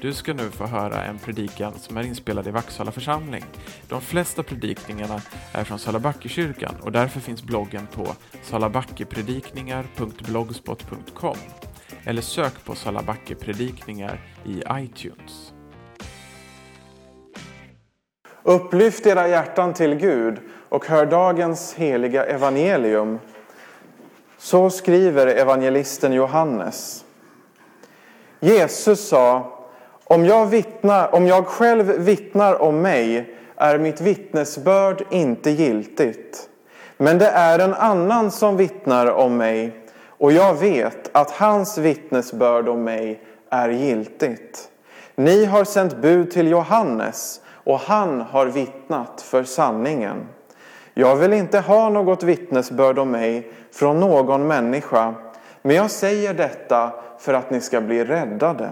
Du ska nu få höra en predikan som är inspelad i Vaxhalla församling. De flesta predikningarna är från Salabackekyrkan och därför finns bloggen på salabackepredikningar.blogspot.com eller sök på Salabackepredikningar i iTunes. Upplyft era hjärtan till Gud och hör dagens heliga evangelium. Så skriver evangelisten Johannes. Jesus sa om jag, vittnar, om jag själv vittnar om mig är mitt vittnesbörd inte giltigt. Men det är en annan som vittnar om mig och jag vet att hans vittnesbörd om mig är giltigt. Ni har sänt bud till Johannes och han har vittnat för sanningen. Jag vill inte ha något vittnesbörd om mig från någon människa, men jag säger detta för att ni ska bli räddade.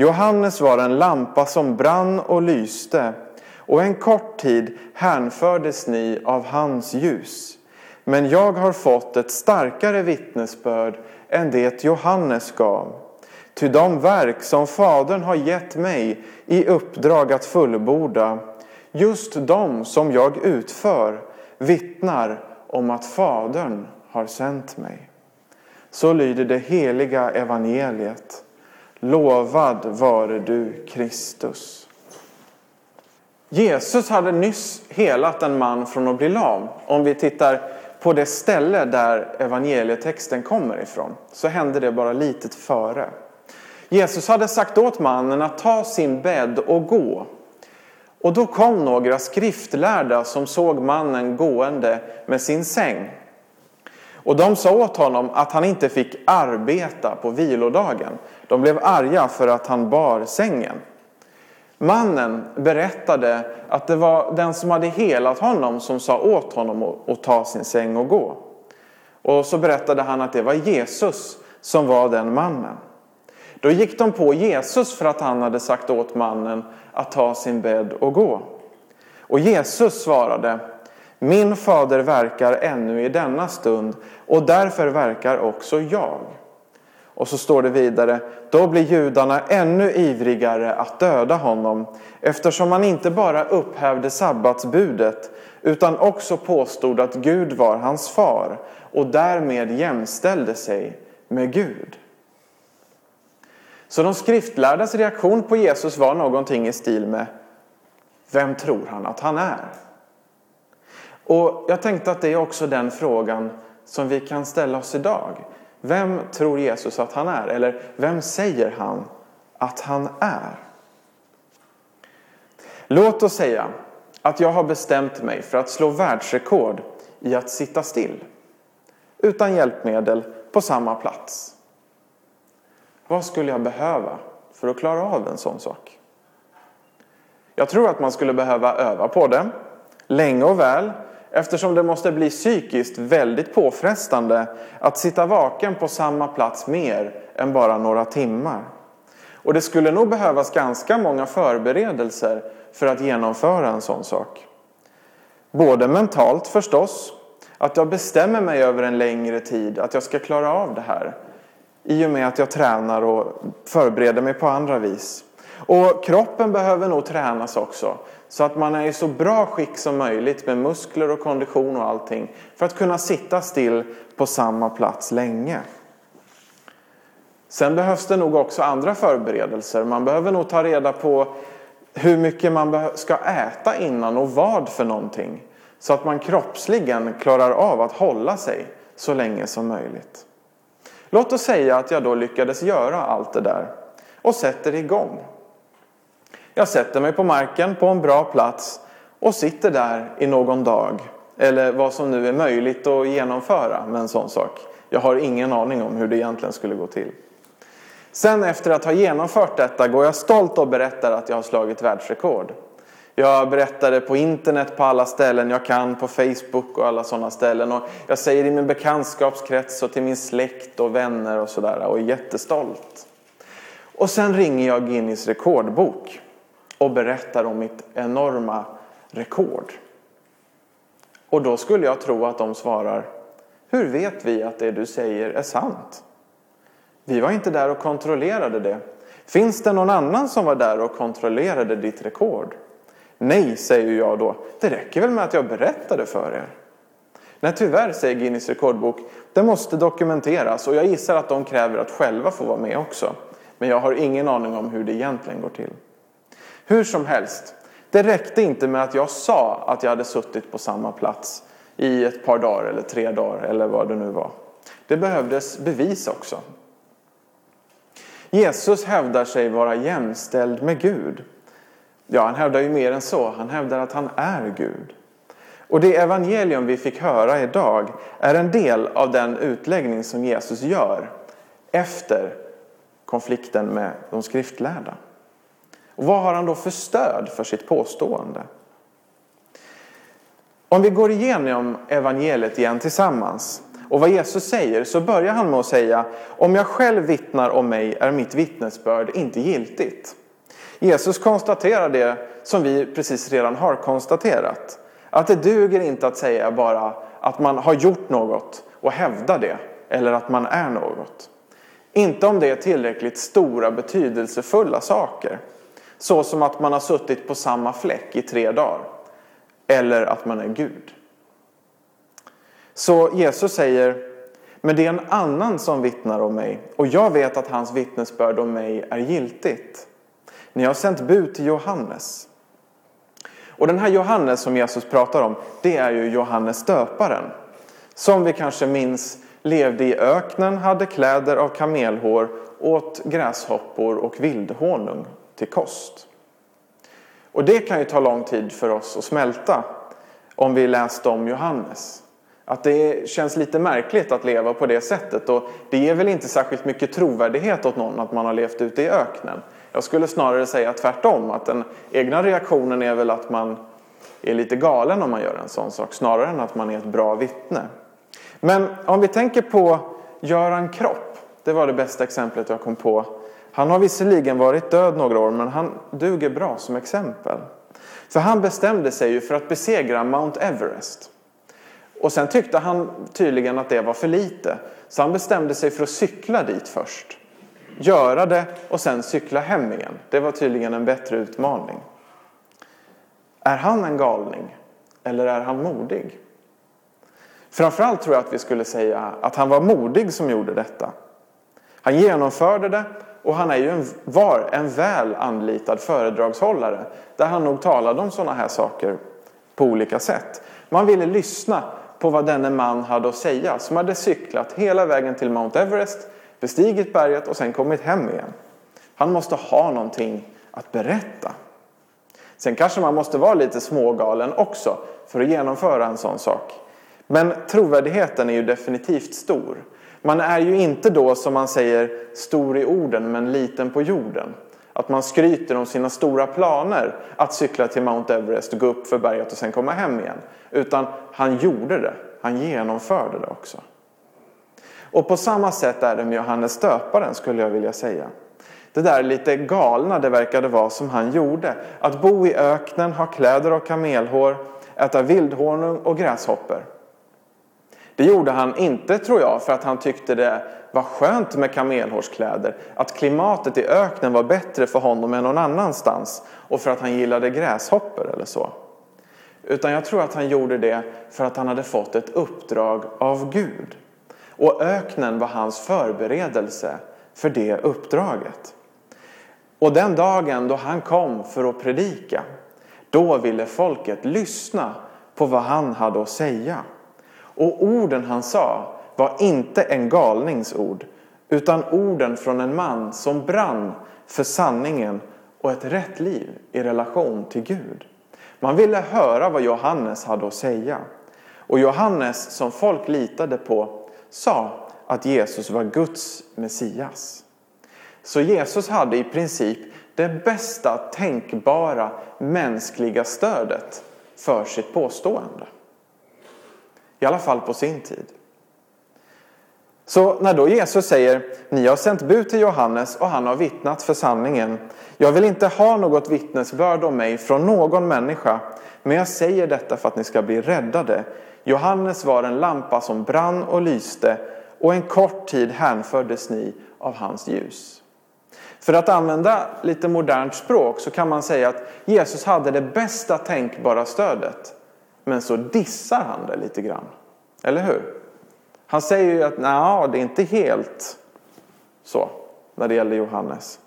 Johannes var en lampa som brann och lyste och en kort tid hänfördes ni av hans ljus. Men jag har fått ett starkare vittnesbörd än det Johannes gav. Ty de verk som Fadern har gett mig i uppdrag att fullborda, just de som jag utför, vittnar om att Fadern har sänt mig. Så lyder det heliga evangeliet. Lovad vare du Kristus. Jesus hade nyss helat en man från att bli lam. Om vi tittar på det ställe där evangelietexten kommer ifrån så hände det bara lite före. Jesus hade sagt åt mannen att ta sin bädd och gå. Och då kom några skriftlärda som såg mannen gående med sin säng. Och de sa åt honom att han inte fick arbeta på vilodagen. De blev arga för att han bar sängen. Mannen berättade att det var den som hade helat honom som sa åt honom att ta sin säng och gå. Och så berättade han att det var Jesus som var den mannen. Då gick de på Jesus för att han hade sagt åt mannen att ta sin bädd och gå. Och Jesus svarade min fader verkar ännu i denna stund och därför verkar också jag. Och så står det vidare, då blir judarna ännu ivrigare att döda honom eftersom han inte bara upphävde sabbatsbudet utan också påstod att Gud var hans far och därmed jämställde sig med Gud. Så de skriftlärdas reaktion på Jesus var någonting i stil med Vem tror han att han är? Och jag tänkte att det är också den frågan som vi kan ställa oss idag. Vem tror Jesus att han är? Eller vem säger han att han är? Låt oss säga att jag har bestämt mig för att slå världsrekord i att sitta still utan hjälpmedel på samma plats. Vad skulle jag behöva för att klara av en sån sak? Jag tror att man skulle behöva öva på det länge och väl eftersom det måste bli psykiskt väldigt påfrestande att sitta vaken på samma plats mer än bara några timmar. Och det skulle nog behövas ganska många förberedelser för att genomföra en sån sak. Både mentalt förstås, att jag bestämmer mig över en längre tid att jag ska klara av det här i och med att jag tränar och förbereder mig på andra vis. Och kroppen behöver nog tränas också. Så att man är i så bra skick som möjligt med muskler och kondition och allting. För att kunna sitta still på samma plats länge. Sen behövs det nog också andra förberedelser. Man behöver nog ta reda på hur mycket man ska äta innan och vad för någonting. Så att man kroppsligen klarar av att hålla sig så länge som möjligt. Låt oss säga att jag då lyckades göra allt det där och sätter igång. Jag sätter mig på marken på en bra plats och sitter där i någon dag. Eller vad som nu är möjligt att genomföra med en sån sak. Jag har ingen aning om hur det egentligen skulle gå till. Sen efter att ha genomfört detta går jag stolt och berättar att jag har slagit världsrekord. Jag berättar det på internet på alla ställen jag kan, på Facebook och alla sådana ställen. Och jag säger det i min bekantskapskrets och till min släkt och vänner och sådär och är jättestolt. Och sen ringer jag Guinness rekordbok och berättar om mitt enorma rekord. Och då skulle jag tro att de svarar, hur vet vi att det du säger är sant? Vi var inte där och kontrollerade det. Finns det någon annan som var där och kontrollerade ditt rekord? Nej, säger jag då. Det räcker väl med att jag berättade för er? Nej, tyvärr, säger Guinness rekordbok. Det måste dokumenteras och jag gissar att de kräver att själva få vara med också. Men jag har ingen aning om hur det egentligen går till. Hur som helst, det räckte inte med att jag sa att jag hade suttit på samma plats i ett par dagar eller tre dagar eller vad det nu var. Det behövdes bevis också. Jesus hävdar sig vara jämställd med Gud. Ja, han hävdar ju mer än så. Han hävdar att han är Gud. Och det evangelium vi fick höra idag är en del av den utläggning som Jesus gör efter konflikten med de skriftlärda. Och vad har han då för stöd för sitt påstående? Om vi går igenom evangeliet igen tillsammans och vad Jesus säger så börjar han med att säga om jag själv vittnar om mig är mitt vittnesbörd inte giltigt. Jesus konstaterar det som vi precis redan har konstaterat. Att det duger inte att säga bara att man har gjort något och hävda det eller att man är något. Inte om det är tillräckligt stora betydelsefulla saker. Så som att man har suttit på samma fläck i tre dagar. Eller att man är Gud. Så Jesus säger, men det är en annan som vittnar om mig och jag vet att hans vittnesbörd om mig är giltigt. Ni har sänt bud till Johannes. Och den här Johannes som Jesus pratar om, det är ju Johannes döparen. Som vi kanske minns levde i öknen, hade kläder av kamelhår, åt gräshoppor och vildhonung till kost. Och det kan ju ta lång tid för oss att smälta om vi läst om Johannes. Att det känns lite märkligt att leva på det sättet och det ger väl inte särskilt mycket trovärdighet åt någon att man har levt ute i öknen. Jag skulle snarare säga tvärtom, att den egna reaktionen är väl att man är lite galen om man gör en sån sak, snarare än att man är ett bra vittne. Men om vi tänker på Göran Kropp, det var det bästa exemplet jag kom på. Han har visserligen varit död några år, men han duger bra som exempel. För han bestämde sig ju för att besegra Mount Everest. Och sen tyckte han tydligen att det var för lite. Så han bestämde sig för att cykla dit först. Göra det och sen cykla hem igen. Det var tydligen en bättre utmaning. Är han en galning? Eller är han modig? Framförallt tror jag att vi skulle säga att han var modig som gjorde detta. Han genomförde det och han är ju en, var en väl anlitad föredragshållare där han nog talade om sådana här saker på olika sätt. Man ville lyssna på vad denne man hade att säga som hade cyklat hela vägen till Mount Everest, bestigit berget och sen kommit hem igen. Han måste ha någonting att berätta. Sen kanske man måste vara lite smågalen också för att genomföra en sån sak. Men trovärdigheten är ju definitivt stor. Man är ju inte då som man säger stor i orden men liten på jorden. Att man skryter om sina stora planer att cykla till Mount Everest och gå upp för berget och sen komma hem igen. Utan han gjorde det. Han genomförde det också. Och på samma sätt är det med Johannes döparen skulle jag vilja säga. Det där lite galna det verkade vara som han gjorde. Att bo i öknen, ha kläder av kamelhår, äta vildhonung och gräshoppor. Det gjorde han inte, tror jag, för att han tyckte det var skönt med kamelhårskläder. Att klimatet i öknen var bättre för honom än någon annanstans. Och för att han gillade gräshoppor eller så. Utan jag tror att han gjorde det för att han hade fått ett uppdrag av Gud. Och öknen var hans förberedelse för det uppdraget. Och den dagen då han kom för att predika, då ville folket lyssna på vad han hade att säga. Och orden han sa var inte en galningsord utan orden från en man som brann för sanningen och ett rätt liv i relation till Gud. Man ville höra vad Johannes hade att säga. Och Johannes, som folk litade på, sa att Jesus var Guds Messias. Så Jesus hade i princip det bästa tänkbara mänskliga stödet för sitt påstående. I alla fall på sin tid. Så när då Jesus säger, ni har sänt bud till Johannes och han har vittnat för sanningen. Jag vill inte ha något vittnesbörd om mig från någon människa, men jag säger detta för att ni ska bli räddade. Johannes var en lampa som brann och lyste och en kort tid hänfördes ni av hans ljus. För att använda lite modernt språk så kan man säga att Jesus hade det bästa tänkbara stödet. Men så dissar han det lite grann. Eller hur? Han säger ju att nej, det är inte helt så när det gäller Johannes.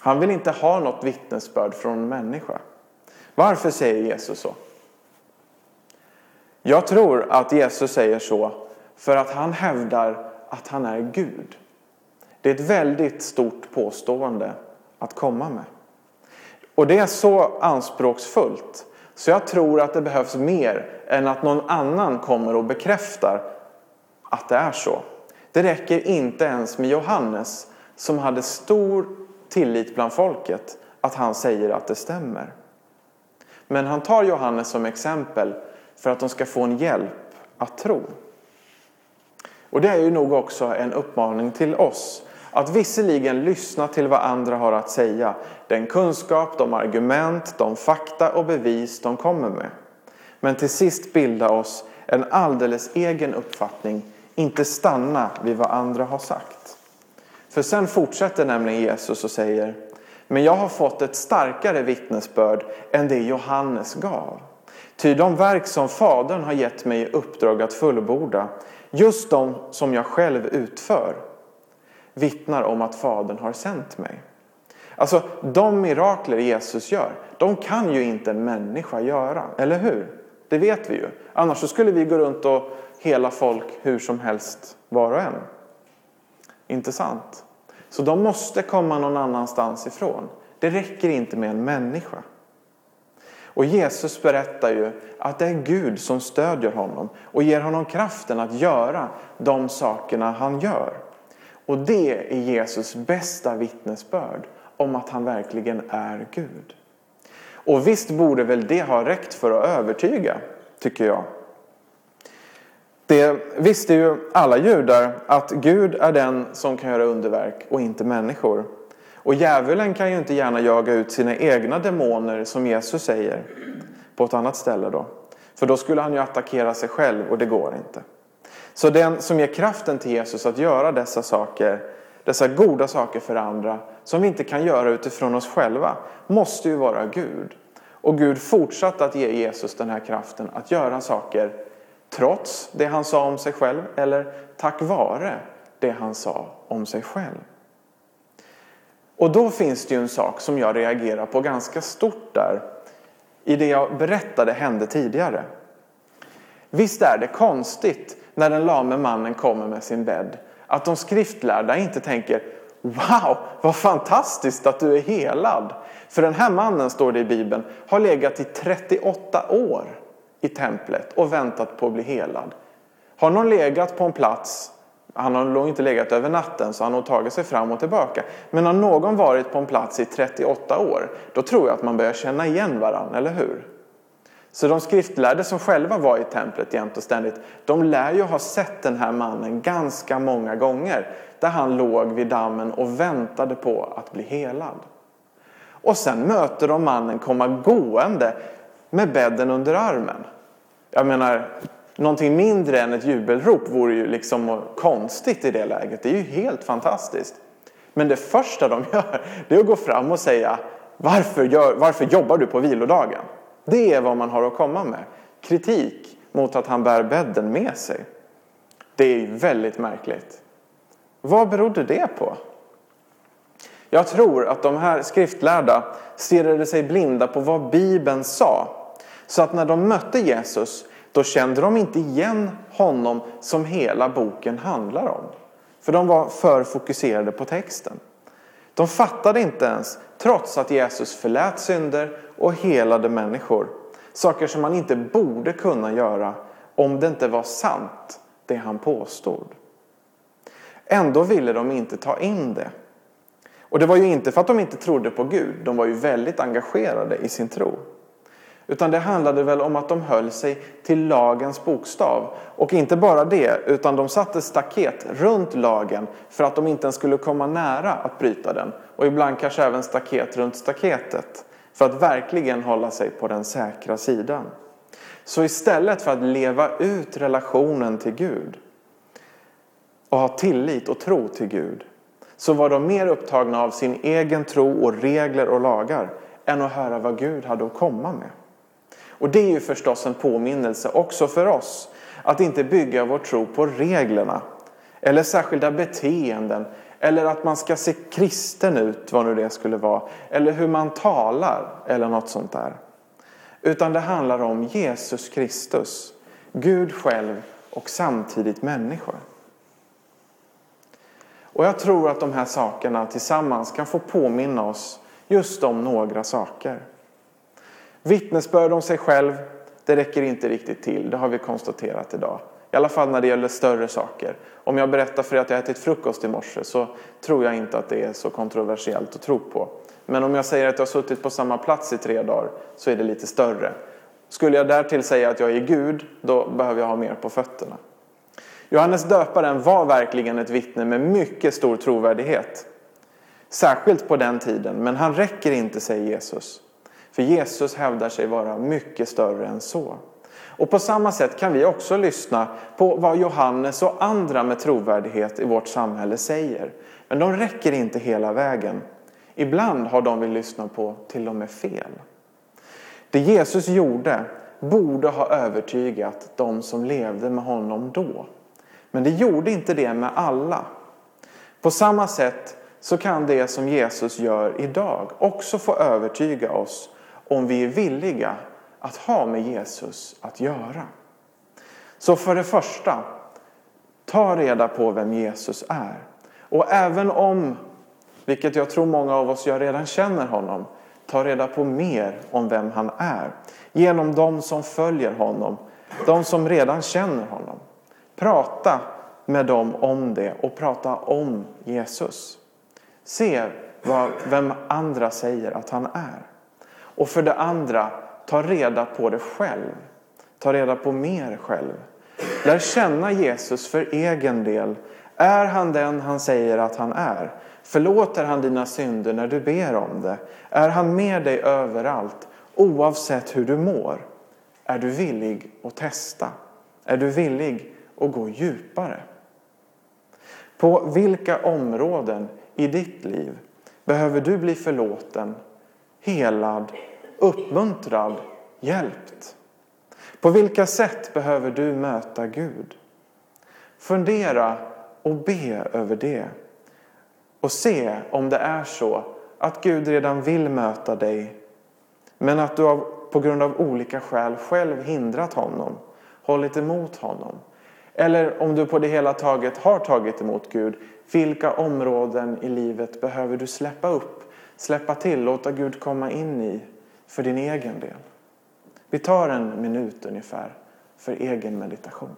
Han vill inte ha något vittnesbörd från en människa. Varför säger Jesus så? Jag tror att Jesus säger så för att han hävdar att han är Gud. Det är ett väldigt stort påstående att komma med. Och det är så anspråksfullt så jag tror att det behövs mer än att någon annan kommer och bekräftar att det är så. Det räcker inte ens med Johannes som hade stor tillit bland folket att han säger att det stämmer. Men han tar Johannes som exempel för att de ska få en hjälp att tro. Och det är ju nog också en uppmaning till oss att visserligen lyssna till vad andra har att säga, den kunskap, de argument, de fakta och bevis de kommer med. Men till sist bilda oss en alldeles egen uppfattning, inte stanna vid vad andra har sagt. För sen fortsätter nämligen Jesus och säger, men jag har fått ett starkare vittnesbörd än det Johannes gav. Ty de verk som Fadern har gett mig i uppdrag att fullborda, just de som jag själv utför, vittnar om att Fadern har sänt mig. Alltså, de mirakler Jesus gör, de kan ju inte en människa göra, eller hur? Det vet vi ju. Annars så skulle vi gå runt och hela folk hur som helst, var och en. Inte sant? Så de måste komma någon annanstans ifrån. Det räcker inte med en människa. Och Jesus berättar ju att det är Gud som stödjer honom och ger honom kraften att göra de sakerna han gör. Och det är Jesus bästa vittnesbörd om att han verkligen är Gud. Och visst borde väl det ha räckt för att övertyga, tycker jag. Det visste ju alla judar att Gud är den som kan göra underverk och inte människor. Och djävulen kan ju inte gärna jaga ut sina egna demoner som Jesus säger på ett annat ställe då. För då skulle han ju attackera sig själv och det går inte. Så den som ger kraften till Jesus att göra dessa saker, dessa goda saker för andra som vi inte kan göra utifrån oss själva, måste ju vara Gud. Och Gud fortsatte att ge Jesus den här kraften att göra saker trots det han sa om sig själv eller tack vare det han sa om sig själv. Och då finns det ju en sak som jag reagerar på ganska stort där i det jag berättade hände tidigare. Visst är det konstigt när den lame mannen kommer med sin bädd att de skriftlärda inte tänker Wow, vad fantastiskt att du är helad. För den här mannen, står det i Bibeln, har legat i 38 år i templet och väntat på att bli helad. Har någon legat på en plats, han har nog inte legat över natten så han har tagit sig fram och tillbaka. Men har någon varit på en plats i 38 år, då tror jag att man börjar känna igen varandra, eller hur? Så de skriftlärde som själva var i templet jämt och ständigt, de lär ju ha sett den här mannen ganska många gånger. Där han låg vid dammen och väntade på att bli helad. Och sen möter de mannen komma gående med bädden under armen. Jag menar, någonting mindre än ett jubelrop vore ju liksom konstigt i det läget. Det är ju helt fantastiskt. Men det första de gör, det är att gå fram och säga varför, gör, varför jobbar du på vilodagen? Det är vad man har att komma med. Kritik mot att han bär bädden med sig. Det är väldigt märkligt. Vad berodde det på? Jag tror att de här skriftlärda stirrade sig blinda på vad Bibeln sa. Så att när de mötte Jesus då kände de inte igen honom som hela boken handlar om. För de var för fokuserade på texten. De fattade inte ens, trots att Jesus förlät synder och helade människor. Saker som man inte borde kunna göra om det inte var sant, det han påstod. Ändå ville de inte ta in det. Och det var ju inte för att de inte trodde på Gud, de var ju väldigt engagerade i sin tro. Utan det handlade väl om att de höll sig till lagens bokstav. Och inte bara det, utan de satte staket runt lagen för att de inte ens skulle komma nära att bryta den. Och ibland kanske även staket runt staketet. För att verkligen hålla sig på den säkra sidan. Så istället för att leva ut relationen till Gud och ha tillit och tro till Gud så var de mer upptagna av sin egen tro och regler och lagar än att höra vad Gud hade att komma med. Och det är ju förstås en påminnelse också för oss att inte bygga vår tro på reglerna eller särskilda beteenden eller att man ska se kristen ut, vad nu det skulle vara, eller hur man talar eller något sånt där. Utan det handlar om Jesus Kristus, Gud själv och samtidigt människor. Och jag tror att de här sakerna tillsammans kan få påminna oss just om några saker. Vittnesbörd om sig själv, det räcker inte riktigt till. Det har vi konstaterat idag. I alla fall när det gäller större saker. Om jag berättar för er att jag ätit frukost i morse så tror jag inte att det är så kontroversiellt att tro på. Men om jag säger att jag har suttit på samma plats i tre dagar så är det lite större. Skulle jag därtill säga att jag är Gud, då behöver jag ha mer på fötterna. Johannes döparen var verkligen ett vittne med mycket stor trovärdighet. Särskilt på den tiden, men han räcker inte, säger Jesus. För Jesus hävdar sig vara mycket större än så. Och på samma sätt kan vi också lyssna på vad Johannes och andra med trovärdighet i vårt samhälle säger. Men de räcker inte hela vägen. Ibland har de vi lyssnar på till och med fel. Det Jesus gjorde borde ha övertygat de som levde med honom då. Men det gjorde inte det med alla. På samma sätt så kan det som Jesus gör idag också få övertyga oss om vi är villiga att ha med Jesus att göra. Så för det första, ta reda på vem Jesus är. Och även om, vilket jag tror många av oss gör redan känner honom, ta reda på mer om vem han är. Genom de som följer honom, de som redan känner honom. Prata med dem om det och prata om Jesus. Se vad, vem andra säger att han är. Och för det andra, ta reda på det själv. Ta reda på mer själv. Lär känna Jesus för egen del. Är han den han säger att han är? Förlåter han dina synder när du ber om det? Är han med dig överallt, oavsett hur du mår? Är du villig att testa? Är du villig att gå djupare? På vilka områden i ditt liv behöver du bli förlåten, helad, uppmuntrad, hjälpt? På vilka sätt behöver du möta Gud? Fundera och be över det. Och se om det är så att Gud redan vill möta dig men att du på grund av olika skäl själv hindrat honom, hållit emot honom eller om du på det hela taget har tagit emot Gud, vilka områden i livet behöver du släppa upp, släppa till, låta Gud komma in i för din egen del? Vi tar en minut ungefär för egen meditation.